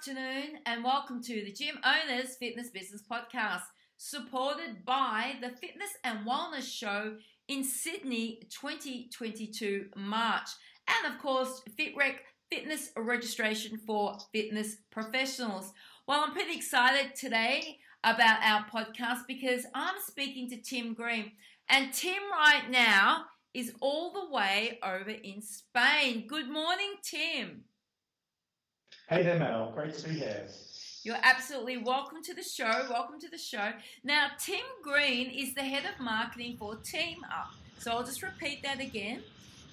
afternoon, and welcome to the Gym Owners Fitness Business Podcast, supported by the Fitness and Wellness Show in Sydney 2022 March, and of course, FitRec Fitness registration for fitness professionals. Well, I'm pretty excited today about our podcast because I'm speaking to Tim Green, and Tim right now is all the way over in Spain. Good morning, Tim. Hey there, Mel. Great to be here. You're absolutely welcome to the show. Welcome to the show. Now, Tim Green is the head of marketing for TeamUp. So I'll just repeat that again.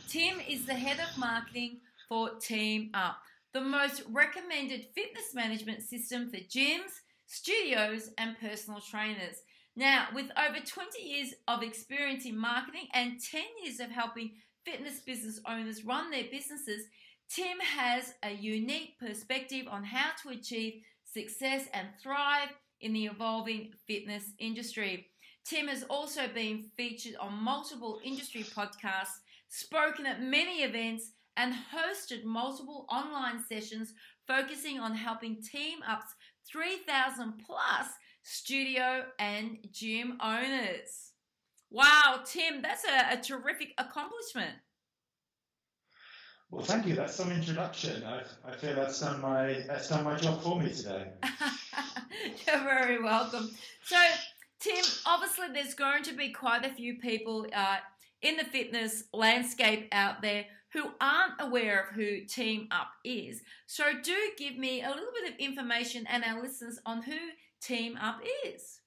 Tim is the head of marketing for TeamUp, the most recommended fitness management system for gyms, studios, and personal trainers. Now, with over 20 years of experience in marketing and 10 years of helping fitness business owners run their businesses, Tim has a unique perspective on how to achieve success and thrive in the evolving fitness industry. Tim has also been featured on multiple industry podcasts, spoken at many events, and hosted multiple online sessions focusing on helping TeamUp's 3,000 plus studio and gym owners. Wow, Tim, that's a, a terrific accomplishment. Well, thank you. That's some introduction. I, I feel that's done my that's done my job for me today. You're very welcome. So, Tim, obviously, there's going to be quite a few people uh, in the fitness landscape out there who aren't aware of who TeamUp is. So, do give me a little bit of information and our listeners on who TeamUp is.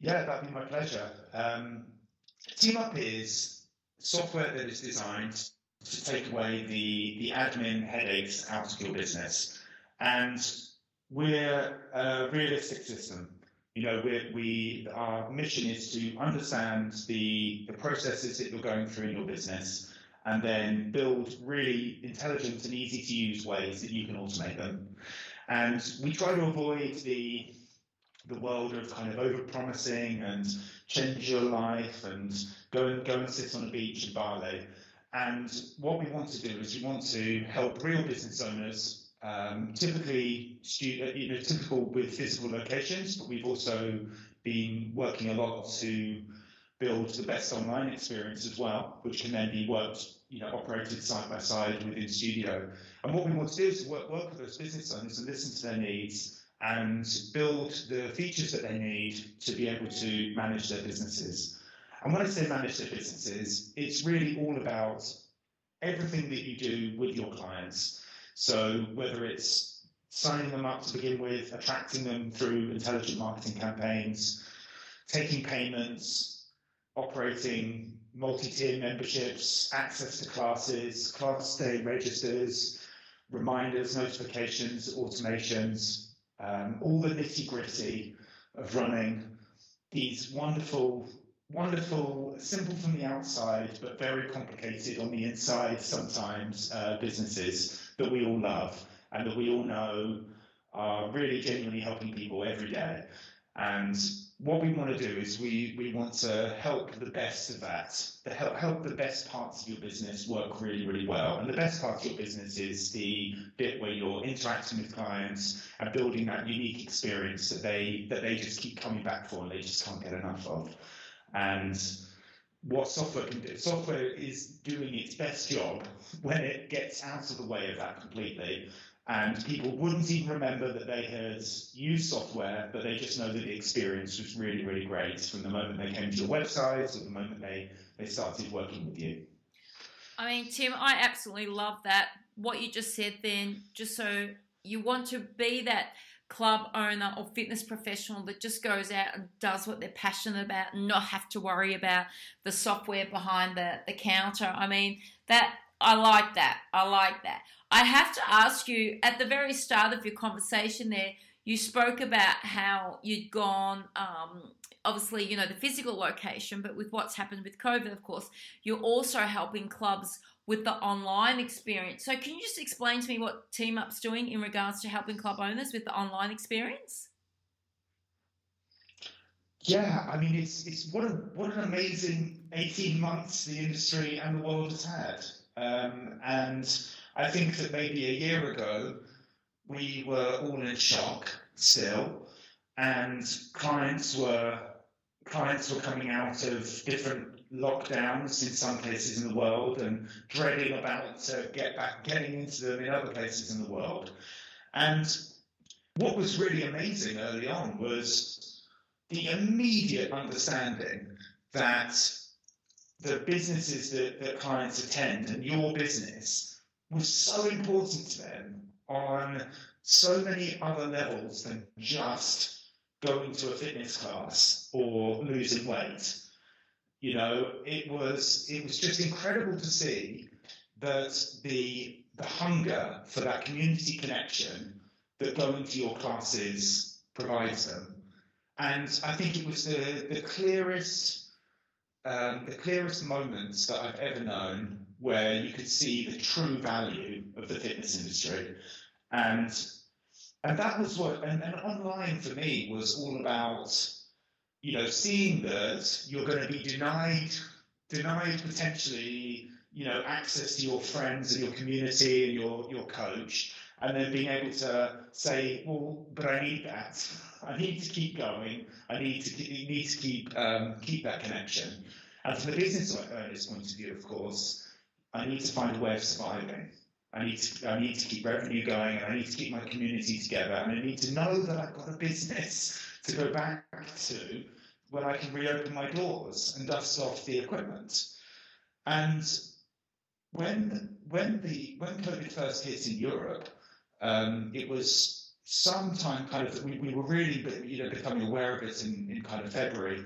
Yeah, that'd be my pleasure. Um, TeamUp is software that is designed to take away the, the admin headaches out of your business. And we're a realistic system. You know, we we, our mission is to understand the, the processes that you're going through in your business and then build really intelligent and easy to use ways that you can automate them. And we try to avoid the the world of kind of over promising and change your life and go and go and sit on a beach in Bali. And what we want to do is we want to help real business owners, um, typically uh, you know typical with physical locations, but we've also been working a lot to build the best online experience as well, which can then be worked, you know, operated side by side within studio. And what we want to do is work, work with those business owners and listen to their needs and build the features that they need to be able to manage their businesses. And when I say manage their businesses, it's really all about everything that you do with your clients. So whether it's signing them up to begin with, attracting them through intelligent marketing campaigns, taking payments, operating multi-tier memberships, access to classes, class day registers, reminders, notifications, automations, um, all the nitty gritty of running these wonderful, wonderful, simple from the outside, but very complicated on the inside sometimes uh, businesses that we all love and that we all know are really genuinely helping people every day. And what we want to do is we, we want to help the best of that, the help, help the best parts of your business work really, really well. And the best part of your business is the bit where you're interacting with clients and building that unique experience that they that they just keep coming back for and they just can't get enough of. And what software can do. Software is doing its best job when it gets out of the way of that completely and people wouldn't even remember that they had used software, but they just know that the experience was really, really great from the moment they came to your website or the moment they, they started working with you. I mean, Tim, I absolutely love that. What you just said then, just so you want to be that club owner or fitness professional that just goes out and does what they're passionate about and not have to worry about the software behind the, the counter. I mean, that I like that. I like that. I have to ask you at the very start of your conversation there, you spoke about how you'd gone, um, obviously, you know, the physical location, but with what's happened with COVID, of course, you're also helping clubs with the online experience. So, can you just explain to me what TeamUp's doing in regards to helping club owners with the online experience? Yeah, I mean, it's it's what a what an amazing eighteen months the industry and the world has had. Um, and I think that maybe a year ago we were all in shock still, and clients were clients were coming out of different lockdowns in some places in the world and dreading about to get back getting into them in other places in the world. And what was really amazing early on was the immediate understanding that the businesses that, that clients attend and your business was so important to them on so many other levels than just going to a fitness class or losing weight. You know, it was it was just incredible to see that the the hunger for that community connection that going to your classes provides them. And I think it was the, the clearest um, the clearest moments that I've ever known where you could see the true value of the fitness industry. And and that was what and, and online for me was all about you know seeing that you're going to be denied denied potentially you know access to your friends and your community and your your coach and then being able to say well but i need that i need to keep going. I need to need to keep um, keep that connection. And from the business owner's point of view of course i need to find a way of surviving. I need to I need to keep revenue going and I need to keep my community together and I need to know that I've got a business to go back to when I can reopen my doors and dust off the equipment. And when when the when COVID first hit in Europe, um, it was sometime kind of we, we were really you know becoming aware of it in, in kind of February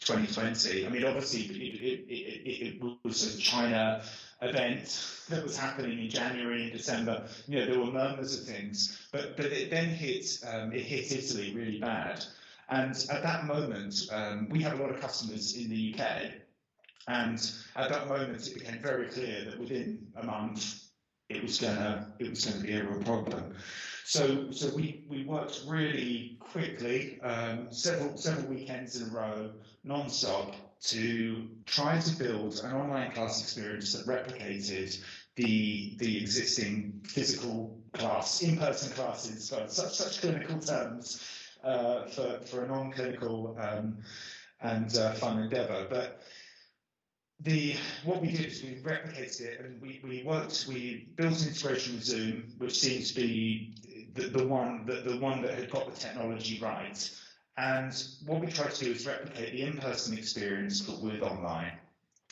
2020. I mean, obviously it, it, it, it was a China event that was happening in January and December. You know, there were murmurs of things, but but it then hit um, it hit Italy really bad. And at that moment, um, we had a lot of customers in the UK, and at that moment, it became very clear that within a month, it was gonna it was gonna be a real problem. So so we, we worked really quickly, um, several several weekends in a row, non-stop, to try to build an online class experience that replicated the the existing physical class, in-person classes for such such clinical terms uh, for for a non-clinical um, and uh, fun endeavour. But the what we did is we replicated it and we, we worked we built integration with Zoom, which seems to be the, the one the, the one that had got the technology right. And what we tried to do is replicate the in-person experience but with online.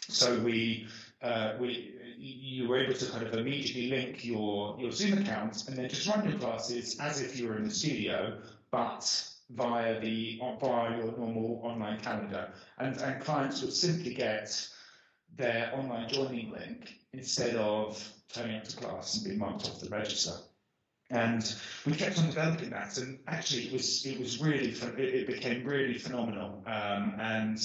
So we uh, we you were able to kind of immediately link your your Zoom account and then just run your classes as if you were in the studio, but via the via your normal online calendar. And and clients would simply get their online joining link instead of turning up to class and being marked off the register. And we kept on developing that, and actually, it was it was really it became really phenomenal. Um, and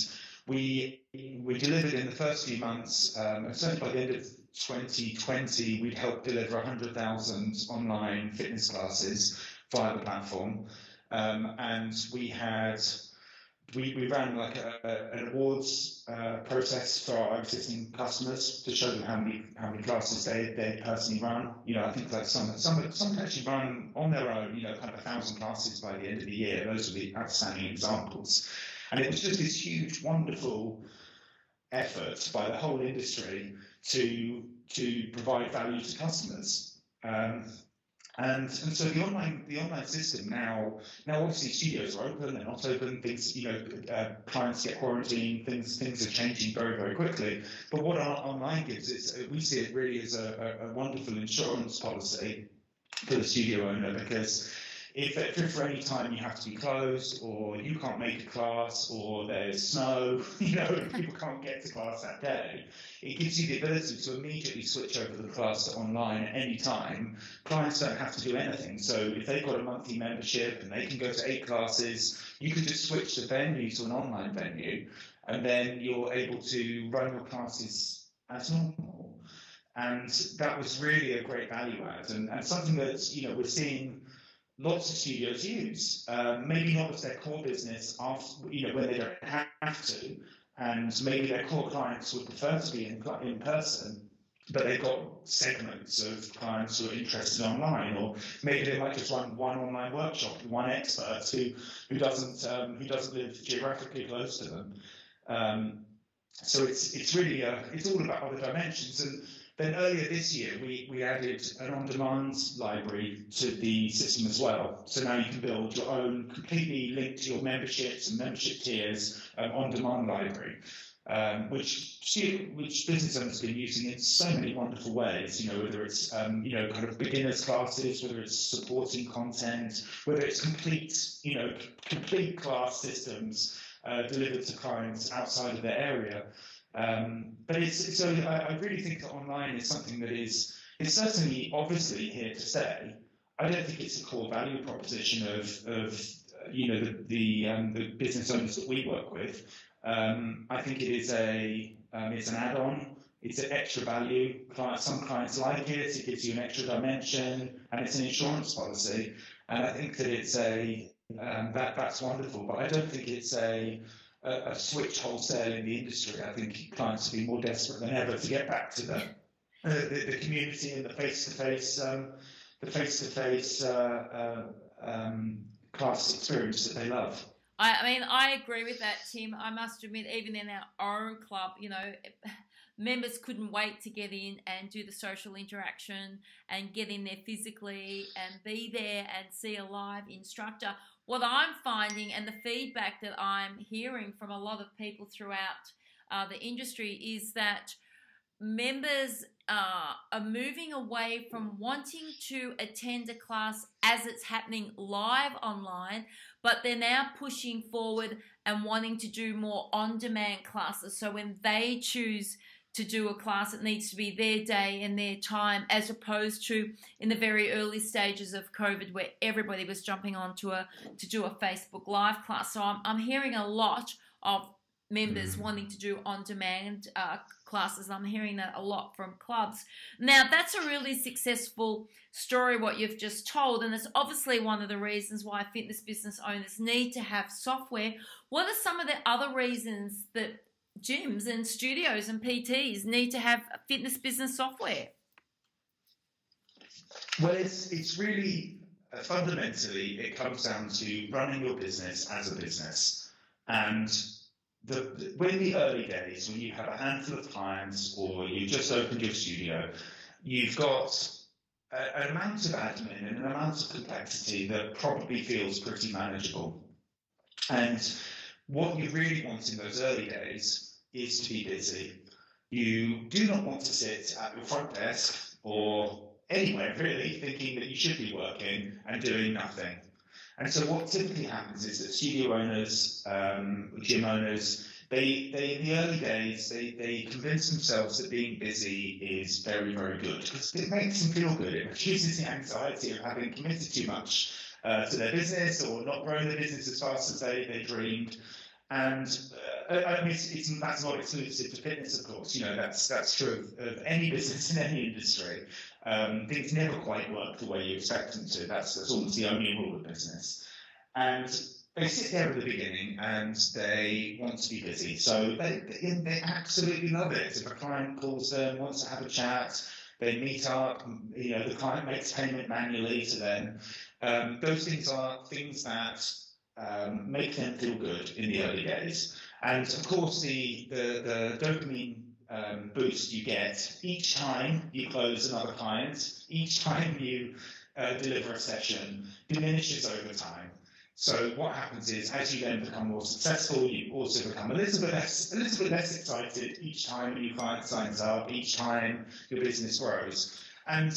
we we delivered in the first few months, um, and certainly by the end of 2020, we'd helped deliver 100,000 online fitness classes via the platform, um, and we had we, we ran like a, an awards uh, process for our existing customers to show them how many how many classes they they personally run. You know, I think like some some some actually run on their own. You know, kind of a thousand classes by the end of the year. Those are the outstanding examples, and it was just this huge, wonderful effort by the whole industry to to provide value to customers. Um, and, and so the online the online system now now obviously studios are open they're not open things you know uh, clients get quarantined things things are changing very very quickly. But what our online gives is we see it really as a, a, a wonderful insurance policy for the studio owner because if, for any time you have to be closed or you can't make a class or there's snow, you know, people can't get to class that day, it gives you the ability to immediately switch over the class to online at any time. Clients don't have to do anything. So if they've got a monthly membership and they can go to eight classes, you can just switch the venue to an online venue and then you're able to run your classes as normal. And that was really a great value add and, and something that, you know, we're seeing lots of studios use. Um, maybe not as their core business, after, you know, when they don't have to, and maybe their core clients would prefer to be in, in person. but they've got segments of clients who are interested online, or maybe they might just run one online workshop, one expert who who doesn't um, who doesn't live geographically close to them. Um, so it's it's really a, it's all about other dimensions. And then earlier this year, we, we added an on-demand library to the system as well. So now you can build your own completely linked to your memberships and membership tiers um, on-demand library um, which which business owners have been using in so many wonderful ways. You know, whether it's um, you know kind of beginners classes, whether it's supporting content, whether it's complete you know complete class systems uh, delivered to clients outside of their area. Um, but it's so I, I really think that online is something that is is certainly obviously here to stay. I don't think it's a core value proposition of of you know the the, um, the business owners that we work with. Um, I think it is a um, it's an add-on. It's an extra value. some clients like it. It gives you an extra dimension, and it's an insurance policy. And I think that it's a um, that that's wonderful. But I don't think it's a a, a switch wholesale in the industry. I think clients will be more desperate than ever to get back to the uh, the, the, community and the face-to-face um, the face-to-face uh, uh, um, class experience that they love. I, I mean, I agree with that, Tim. I must admit, even in our own club, you know, members couldn't wait to get in and do the social interaction and get in there physically and be there and see a live instructor. What I'm finding and the feedback that I'm hearing from a lot of people throughout uh, the industry is that members uh, are moving away from wanting to attend a class as it's happening live online, but they're now pushing forward and wanting to do more on demand classes. So when they choose to do a class, it needs to be their day and their time, as opposed to in the very early stages of COVID, where everybody was jumping on to a to do a Facebook Live class. So I'm, I'm hearing a lot of members mm. wanting to do on demand uh, classes. I'm hearing that a lot from clubs. Now, that's a really successful story, what you've just told, and it's obviously one of the reasons why fitness business owners need to have software. What are some of the other reasons that gyms and studios and PTs need to have fitness business software? Well, it's, it's really uh, fundamentally, it comes down to running your business as a business. And the, when the early days, when you have a handful of clients or you just opened your studio, you've got an amount of admin and an amount of complexity that probably feels pretty manageable. And what you really want in those early days is to be busy. You do not want to sit at your front desk or anywhere really thinking that you should be working and doing nothing. And so what typically happens is that studio owners, um, gym owners, they, they in the early days they, they convince themselves that being busy is very very good because it makes them feel good. It reduces the anxiety of having committed too much uh, to their business or not growing their business as fast as they, they dreamed. And uh, I mean, it's, it's, that's not exclusive to fitness, of course. You know, that's that's true of, of any business in any industry. Um, things never quite work the way you expect them to. That's, that's almost the only rule of business. And they sit there at the beginning and they want to be busy. So they, they, they absolutely love it. If a client calls them, wants to have a chat, they meet up, you know, the client makes payment manually to them. Um, those things are things that um, make them feel good in the early days. And of course, the, the, the dopamine um, boost you get each time you close another client, each time you uh, deliver a session diminishes over time. So what happens is, as you then become more successful, you also become a little bit less, a little bit less excited each time a new client signs up, each time your business grows, and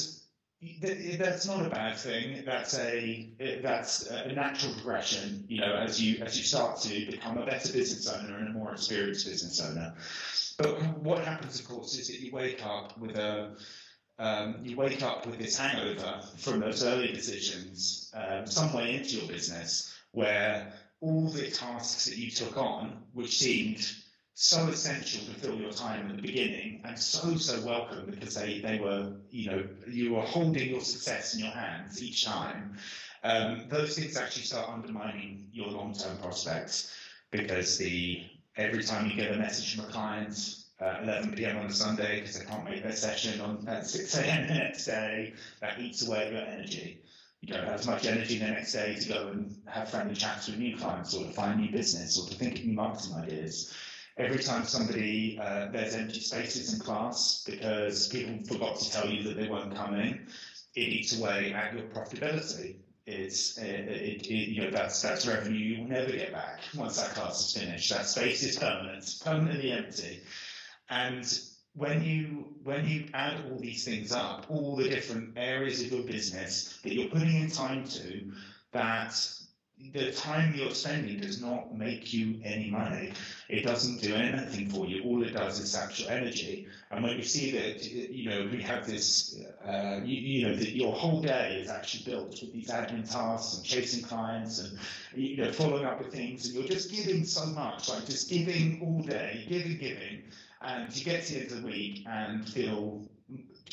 that's not a bad thing. That's a that's a natural progression. You know, as you as you start to become a better business owner and a more experienced business owner. But what happens, of course, is that you wake up with a um, you wake up with this hangover from those early decisions, um, some way into your business, where all the tasks that you took on, which seemed so essential to fill your time at the beginning and so so welcome because they, they were you know you were holding your success in your hands each time um, those things actually start undermining your long-term prospects because the every time you get a message from a client, uh, 11 p.m. on a Sunday because they can't make their session on at 6 a.m. the next day. That eats away your energy. You don't have as much energy the next day to go and have friendly chats with new clients or to find new business or to think of new marketing ideas. Every time somebody uh, there's empty spaces in class because people forgot to tell you that they weren't coming, it eats away at your profitability. It's it, it, it, you know that's that's revenue you will never get back once that class is finished. That space is permanent, permanently empty, and when you when you add all these things up, all the different areas of your business that you're putting in time to, that the time you're spending does not make you any money. It doesn't do anything for you. All it does is sap your energy. And when you see that, you know, we have this, uh, you, you, know, that your whole day is actually built with these admin tasks and chasing clients and, you know, following up with things, and you're just giving so much, like just giving all day, giving, giving, and you get to the end of the week and feel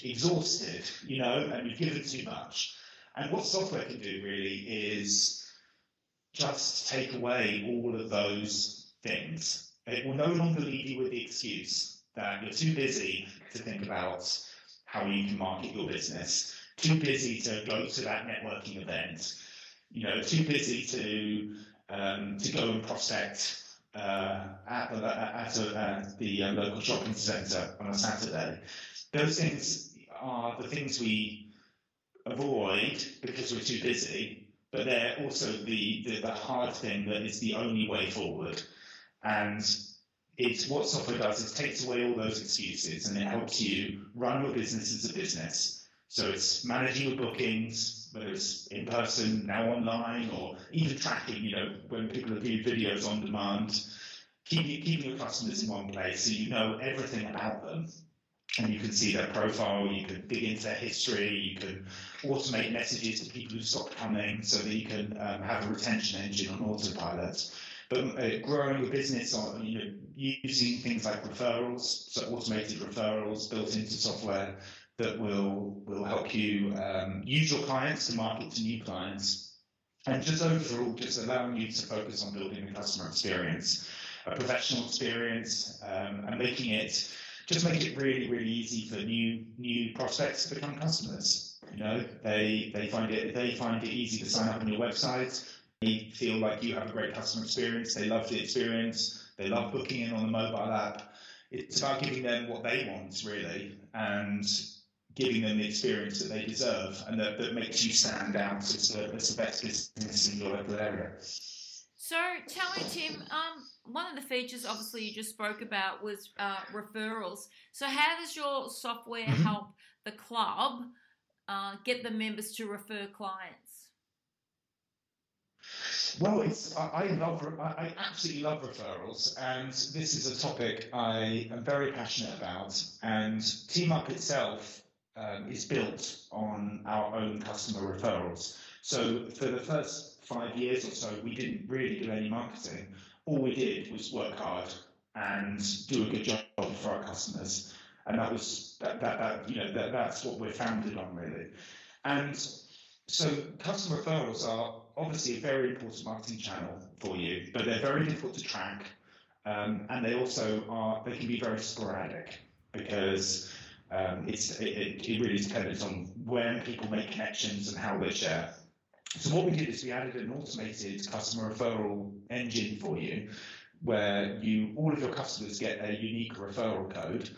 exhausted, you know, and you've given too much. And what software can do really is just take away all of those things. It will no longer leave you with the excuse that you're too busy to think about how you can market your business, too busy to go to that networking event, you know, too busy to um, to go and prospect uh, at the, at, a, at the uh, local shopping centre on a Saturday. Those things are the things we avoid because we're too busy but they're also the, the, the hard thing that is the only way forward. And it's what software does is takes away all those excuses and it helps you run your business as a business. So it's managing your bookings, whether it's in person, now online, or even tracking, you know, when people are viewing videos on demand, keeping, keeping your customers in one place so you know everything about them and you can see their profile, you can dig into their history, you can automate messages to people who stop coming so that you can um, have a retention engine on autopilot. But uh, growing your business on you know using things like referrals, so automated referrals built into software that will will help you um, use your clients to market to new clients, and just overall just allowing you to focus on building a customer experience, a professional experience, um, and making it just make it really, really easy for new new prospects to become customers. You know, they they find it they find it easy to sign up on your website. They feel like you have a great customer experience. They love the experience. They love booking in on the mobile app. It's about giving them what they want, really, and giving them the experience that they deserve and that, that makes you stand out as the, as the best business in your local area. So tell me, Tim, um, one of the features obviously you just spoke about was uh, referrals. So how does your software mm-hmm. help the club uh, get the members to refer clients? Well, it's I, I love I absolutely love referrals, and this is a topic I am very passionate about. And TeamUp itself um, is built on our own customer referrals. So for the first five years or so, we didn't really do any marketing all we did was work hard and do a good job for our customers. And that was that, that, that you know that, that's what we're founded on really. And so customer referrals are obviously a very important marketing channel for you, but they're very difficult to track. Um, and they also are they can be very sporadic because um, it's it, it really depends on when people make connections and how they share. So what we did is we added an automated customer referral engine for you, where you all of your customers get a unique referral code,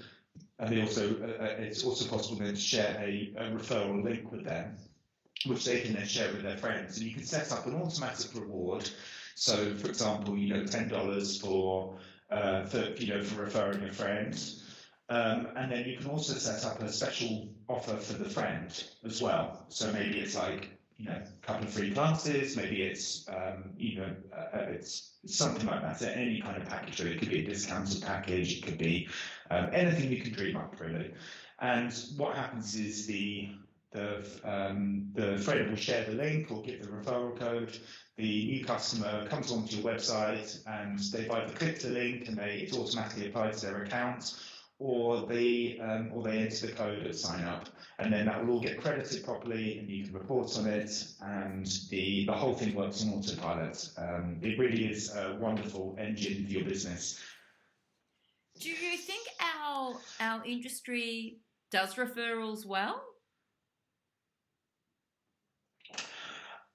and they also uh, uh, it's also possible then to share a, a referral link with them, which they can then share with their friends, and you can set up an automatic reward. So, for example, you know, ten dollars for uh, for you know for referring a friend. Um, and then you can also set up a special offer for the friend as well. So maybe it's like you know, a couple of free classes, maybe it's, um, you know, uh, it's something like that, so any kind of package, So it could be a discounted package, it could be um, anything you can dream up, really. And what happens is the the um, the friend will share the link or give the referral code. The new customer comes onto your website and they've either clicked the link and they it's automatically applied to their account, or they um, or they enter the code at sign up and then that will all get credited properly and you can report on it and the, the whole thing works on autopilot. Um, it really is a wonderful engine for your business. Do you think our our our industry does referrals well?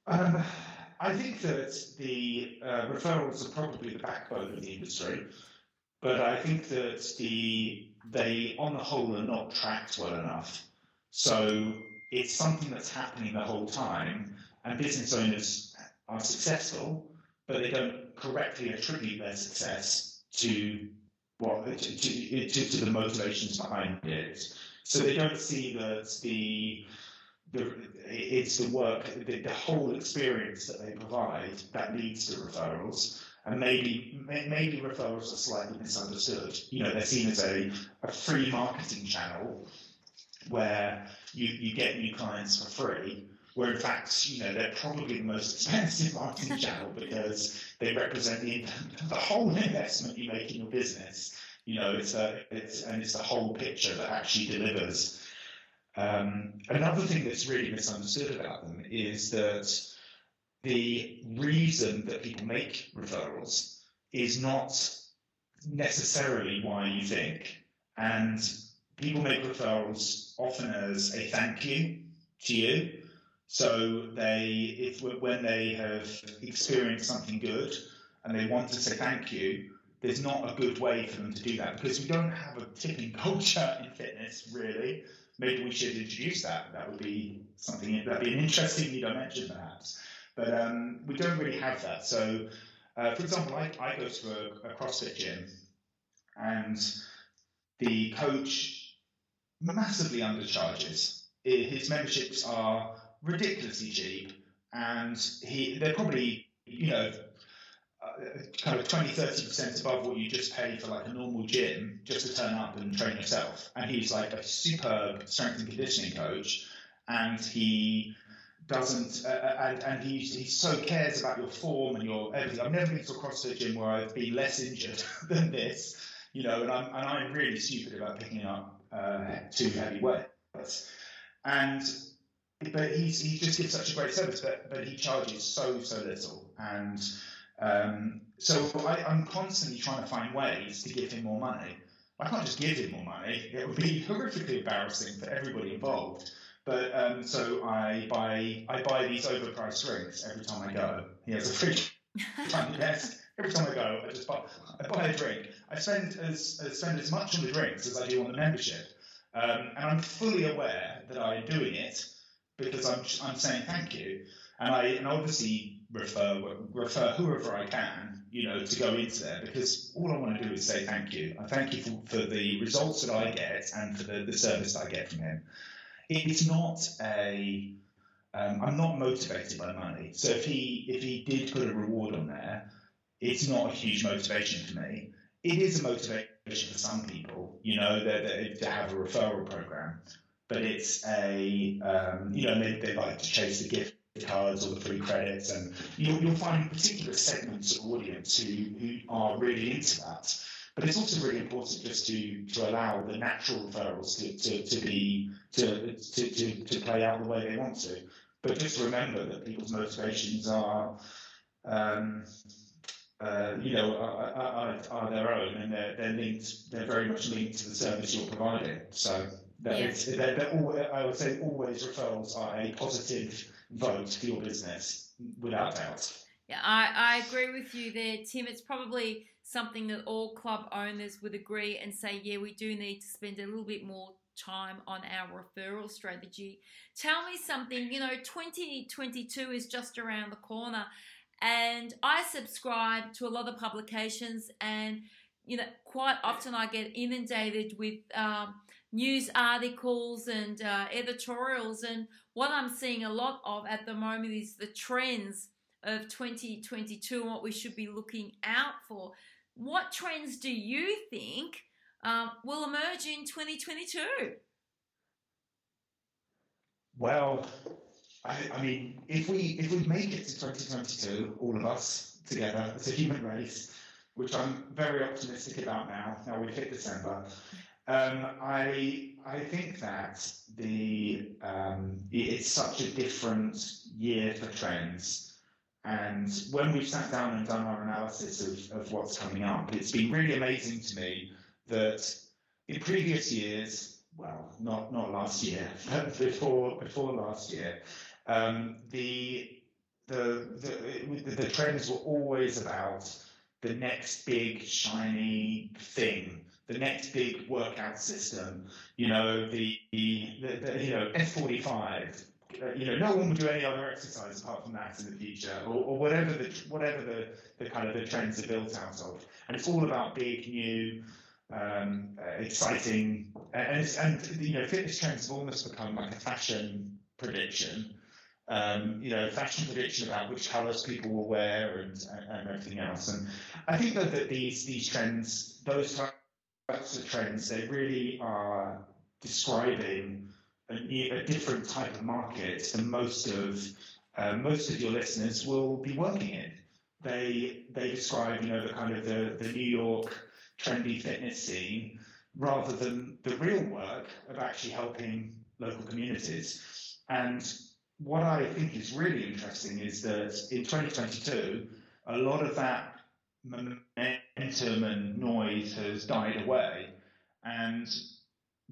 Um, I think that the uh, referrals are probably the backbone of the industry, but I think that the they, on the whole, are not tracked well enough. So it's something that's happening the whole time, and business owners are successful, but they don't correctly attribute their success to what to, to, to the motivations behind it. So they don't see that the the, it's the work, the, the whole experience that they provide that leads to referrals. And maybe maybe referrals are slightly misunderstood. You know, they're seen as a, a free marketing channel where you, you get new clients for free, where in fact, you know, they're probably the most expensive marketing channel because they represent the, the whole investment you make in your business. You know, it's a, it's, and it's the whole picture that actually delivers um, another thing that's really misunderstood about them is that the reason that people make referrals is not necessarily why you think. And people make referrals often as a thank you to you. So they, if when they have experienced something good and they want to say thank you, there's not a good way for them to do that because we don't have a tipping culture in fitness really maybe we should introduce that. That would be something that'd be an interesting new dimension, perhaps. But um, we don't really have that. So, uh, for example, I, I go to a, a CrossFit gym, and the coach massively undercharges. His memberships are ridiculously cheap, and he they're probably you know kind of 20, 30% above what you just pay for like a normal gym just to turn up and train yourself. And he's like a superb strength and conditioning coach. And he doesn't, uh, uh, and, and he, he so cares about your form and your everything. I've never been to a CrossFit gym where I've been less injured than this, you know, and I'm, and I'm really stupid about picking up uh, too heavy weights. And but he's, he just gives such a great service, but, but he charges so, so little. And um, so I, am constantly trying to find ways to give him more money. I can't just give him more money; it would be horrifically embarrassing for everybody involved. But um, so I buy I buy these overpriced drinks every time I go. He has a fridge front desk. Every time I go, I just buy, I buy a drink. I spend as I spend as much on the drinks as I do on the membership, um, and I'm fully aware that I'm doing it because I'm I'm saying thank you, and I and obviously refer refer whoever I can, you know, to go into there because all I want to do is say thank you. I thank you for, for the results that I get and for the, the service that I get from him. It's not a um, I'm not motivated by money. So if he if he did put a reward on there, it's not a huge motivation for me. It is a motivation for some people, you know, that to have a referral program, but it's a um, you know they, they like to chase the gift cards or the free credits, and you'll, you'll find particular segments of audience who, who are really into that. But it's also really important just to, to allow the natural referrals to, to, to be to, to, to, to play out the way they want to. But just remember that people's motivations are um, uh, you know, are, are, are, their own, and they're, they're linked. They're very much linked to the service you're providing. So that yeah. they're, they're all, I would say always referrals are a positive vote for your business, without doubt. Yeah, I, I agree with you there, Tim. It's probably something that all club owners would agree and say, yeah, we do need to spend a little bit more time on our referral strategy. Tell me something, you know, 2022 is just around the corner, and I subscribe to a lot of publications, and you know, quite often I get inundated with um, news articles and uh, editorials. And what I'm seeing a lot of at the moment is the trends of 2022 and what we should be looking out for. What trends do you think um, will emerge in 2022? Well, I, I, mean, if we if we make it to 2022, all of us together as a human race, which I'm very optimistic about now. Now we've hit December. Um, I I think that the um, it's such a different year for trends, and when we've sat down and done our analysis of, of what's coming up, it's been really amazing to me that in previous years, well, not not last year, but before before last year, um, the, the the the trends were always about the next big shiny thing, the next big workout system. You know, the, the, the you know F45. Uh, you know, no one would do any other exercise apart from that in the future, or, or whatever the whatever the, the kind of the trends are built out of. And it's all about big new um, uh, exciting, and, and you know, fitness trends have almost become like a fashion prediction. Um, you know, fashion prediction about which colours people will wear and, and everything else. And I think that, that these these trends, those types of trends, they really are describing a, different type of market than most of uh, most of your listeners will be working in. They they describe, you know, the kind of the, the New York trendy fitness scene rather than the real work of actually helping local communities. And what I think is really interesting is that in 2022, a lot of that momentum and noise has died away. And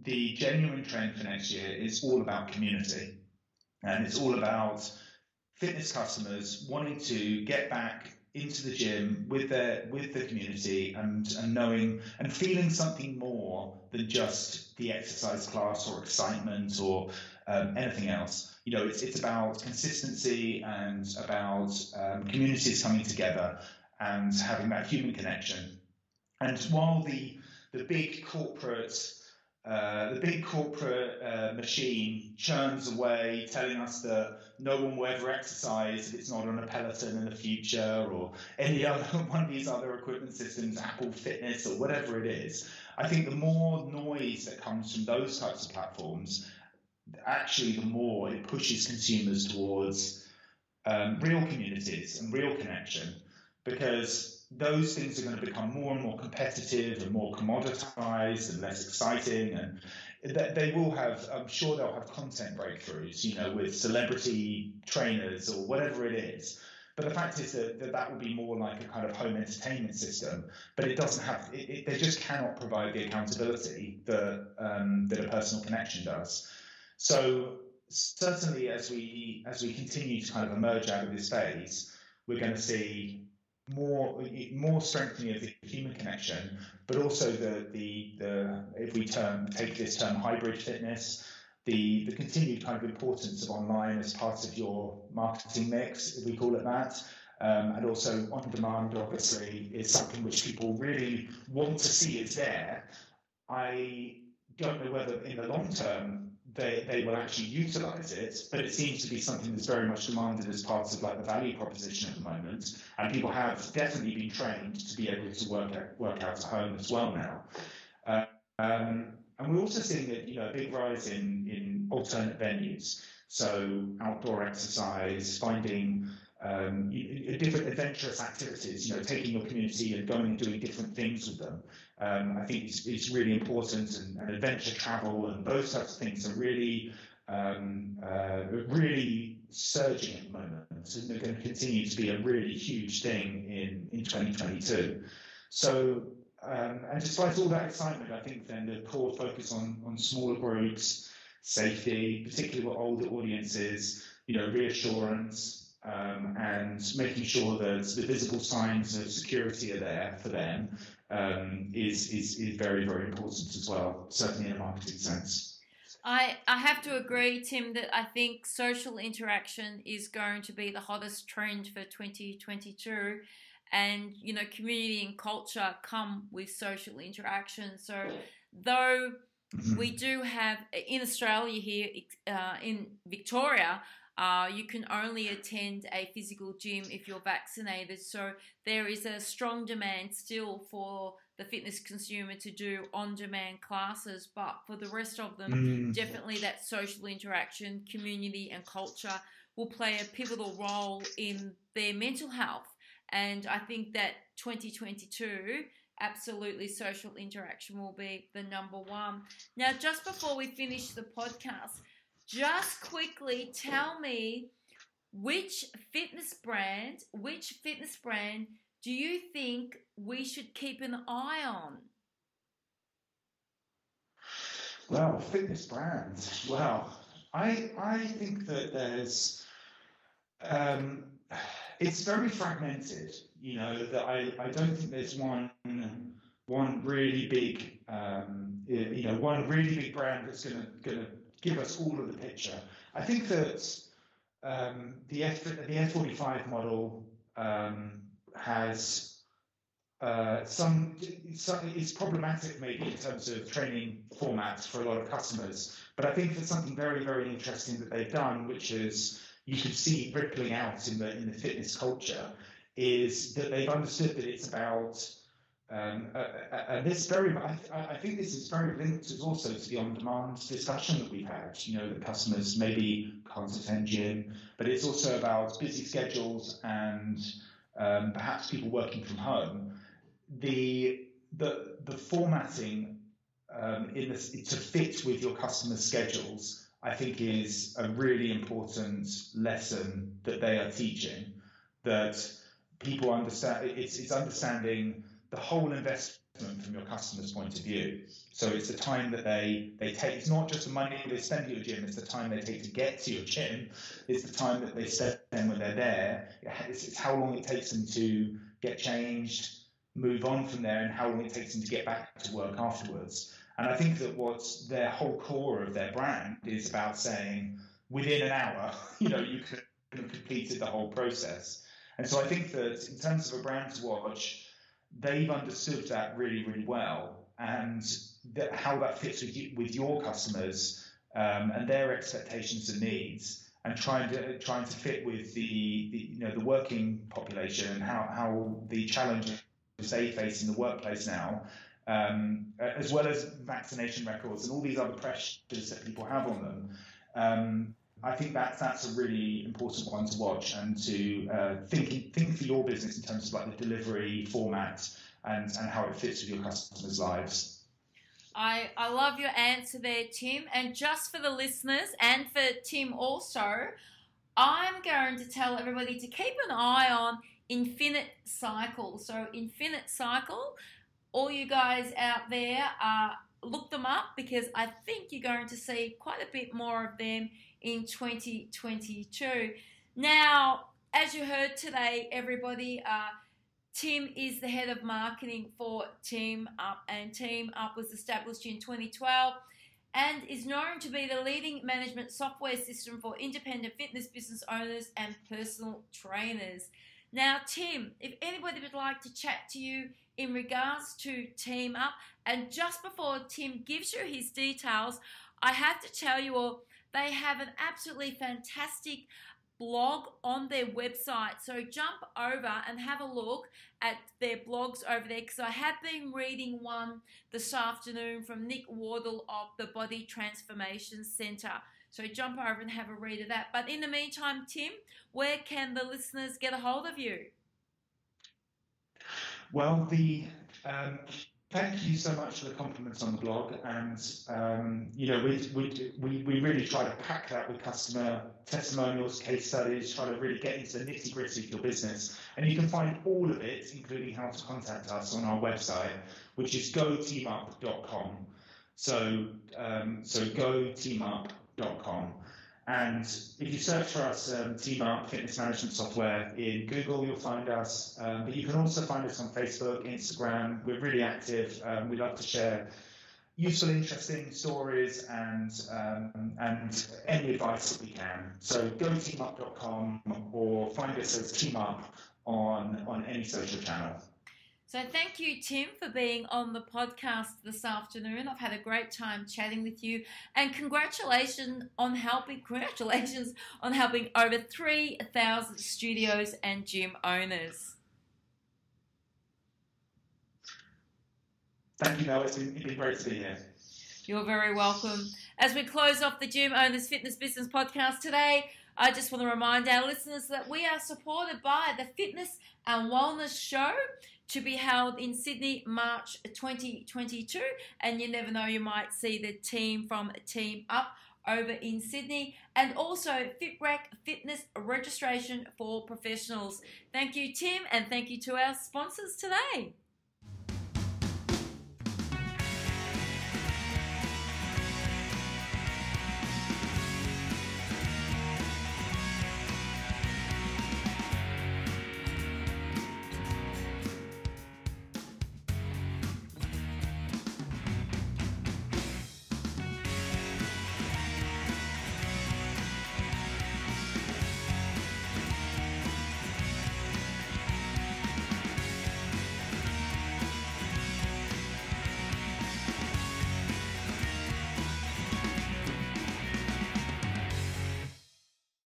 the genuine trend for next year is all about community. And it's all about fitness customers wanting to get back into the gym with their with the community and and knowing and feeling something more than just the exercise class or excitement or um, anything else. You know, it's it's about consistency and about um, communities coming together and having that human connection. And while the the big corporate uh, the big corporate uh, machine churns away, telling us that no one will ever exercise if it's not on a Peloton in the future or any other one of these other equipment systems, Apple Fitness or whatever it is. I think the more noise that comes from those types of platforms, actually, the more it pushes consumers towards um, real communities and real connection because those things are going to become more and more competitive and more commoditized and less exciting and they will have i'm sure they'll have content breakthroughs you know with celebrity trainers or whatever it is. But the fact is that, that, that will be more like a kind of home entertainment system but it doesn't have it, it, they just cannot provide the accountability that um, that a personal connection does. So certainly as we as we continue to kind of emerge out of this phase we're going to see more more strengthening of the human connection, but also the the the if we term take this term hybrid fitness, the the continued kind of importance of online as part of your marketing mix, if we call it that. Um, and also on demand obviously is something which people really want to see is there. I don't know whether in the long term they, they will actually utilize it, but it seems to be something that's very much demanded as part of like the value proposition at the moment. And people have definitely been trained to be able to work out, work out at home as well now. Uh, um, and we're also seeing that you know a big rise in in alternate venues, so outdoor exercise, finding um, different adventurous activities, you know, taking your community and going and doing different things with them. Um, I think it's, it's really important, and, and, adventure travel and those types of things are really, um, uh, really surging at the moment, and they're going to continue to be a really huge thing in, in 2022. So, um, and despite all that excitement, I think then the core focus on, on smaller groups, safety, particularly with older audiences, you know, reassurance, um, and making sure that the visible signs of security are there for them um, is, is, is very, very important as well, certainly in a marketing sense. I, I have to agree, Tim, that I think social interaction is going to be the hottest trend for 2022. And, you know, community and culture come with social interaction. So, though mm-hmm. we do have in Australia here, uh, in Victoria, uh, you can only attend a physical gym if you're vaccinated. So there is a strong demand still for the fitness consumer to do on demand classes, but for the rest of them, mm. definitely that social interaction, community, and culture will play a pivotal role in their mental health. And I think that 2022 absolutely social interaction will be the number one. Now, just before we finish the podcast, just quickly tell me which fitness brand, which fitness brand do you think we should keep an eye on? Well, fitness brands. Well, I I think that there's um, it's very fragmented. You know that I, I don't think there's one one really big um, you know one really big brand that's gonna gonna give us all of the picture. I think that um, the F the F45 model um, has uh, some, some it's problematic maybe in terms of training formats for a lot of customers. But I think there's something very very interesting that they've done, which is you can see rippling out in the in the fitness culture, is that they've understood that it's about um, uh, uh, and this very, I, I, think this is very linked also to the on-demand discussion that we've had. You know, the customers maybe can't attend gym, but it's also about busy schedules and um, perhaps people working from home the the the formatting um, in this to fit with your customers' schedules, I think, is a really important lesson that they are teaching. That people understand it's it's understanding the whole investment from your customer's point of view. So it's the time that they they take. It's not just the money they spend at your gym. It's the time they take to get to your gym. It's the time that they spend when they're there. It's, it's how long it takes them to get changed, move on from there and how long it takes them to get back to work afterwards. And I think that what's their whole core of their brand is about saying within an hour, you know, you could have completed the whole process. And so I think that in terms of a brand to watch, they've understood that really, really well, and that how that fits with you, with your customers um, and their expectations and needs, and trying to trying to fit with the, the you know the working population and how how the challenges they face in the workplace now, um, as well as vaccination records and all these other pressures that people have on them. Um, I think that's that's a really important one to watch and to uh, think think for your business in terms of like the delivery format and and how it fits with your customers' lives. I, I love your answer there, Tim. And just for the listeners and for Tim also, I'm going to tell everybody to keep an eye on Infinite Cycle. So, Infinite Cycle, all you guys out there, uh, look them up because I think you're going to see quite a bit more of them in 2022. Now, as you heard today, everybody, uh, Tim is the head of marketing for Team Up, and TeamUp was established in 2012 and is known to be the leading management software system for independent fitness business owners and personal trainers. Now, Tim, if anybody would like to chat to you in regards to TeamUp, and just before Tim gives you his details, I have to tell you all they have an absolutely fantastic blog on their website. So jump over and have a look at their blogs over there because I have been reading one this afternoon from Nick Wardle of the Body Transformation Center. So jump over and have a read of that. But in the meantime, Tim, where can the listeners get a hold of you? Well, the um, thank you so much for the compliments on the blog, and um, you know we, we we we really try to pack that with customer testimonials, case studies, try to really get into the nitty gritty of your business, and you can find all of it, including how to contact us, on our website, which is goteamup.com. So um, so goteamup.com and if you search for us, um, Team Fitness Management Software in Google, you'll find us. Um, but you can also find us on Facebook, Instagram. We're really active. Um, we like to share useful, interesting stories and um, and any advice that we can. So go to teamup.com or find us as TeamUp on on any social channel. So thank you, Tim, for being on the podcast this afternoon. I've had a great time chatting with you, and congratulations on helping. Congratulations on helping over three thousand studios and gym owners. Thank you, Mel. It's been, great to be here. You're very welcome. As we close off the Gym Owners Fitness Business podcast today, I just want to remind our listeners that we are supported by the Fitness and Wellness Show to be held in Sydney, March 2022. And you never know, you might see the team from TeamUp over in Sydney, and also FitRec Fitness registration for professionals. Thank you, Tim, and thank you to our sponsors today.